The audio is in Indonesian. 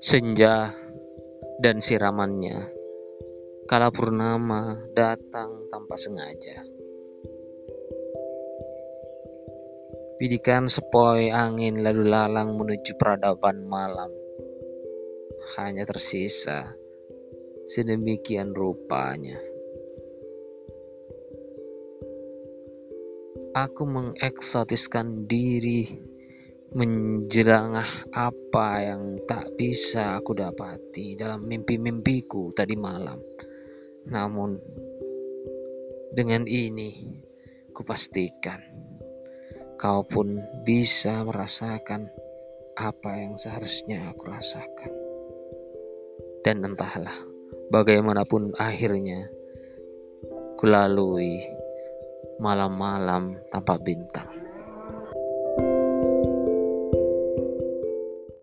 senja dan siramannya. Kala purnama datang tanpa sengaja. Bidikan sepoi angin lalu lalang menuju peradaban malam. Hanya tersisa sedemikian rupanya. Aku mengeksotiskan diri menjerangah apa yang tak bisa aku dapati dalam mimpi-mimpiku tadi malam. Namun, dengan ini kupastikan kau pun bisa merasakan apa yang seharusnya aku rasakan. Dan entahlah, bagaimanapun akhirnya kulalui malam-malam tanpa bintang.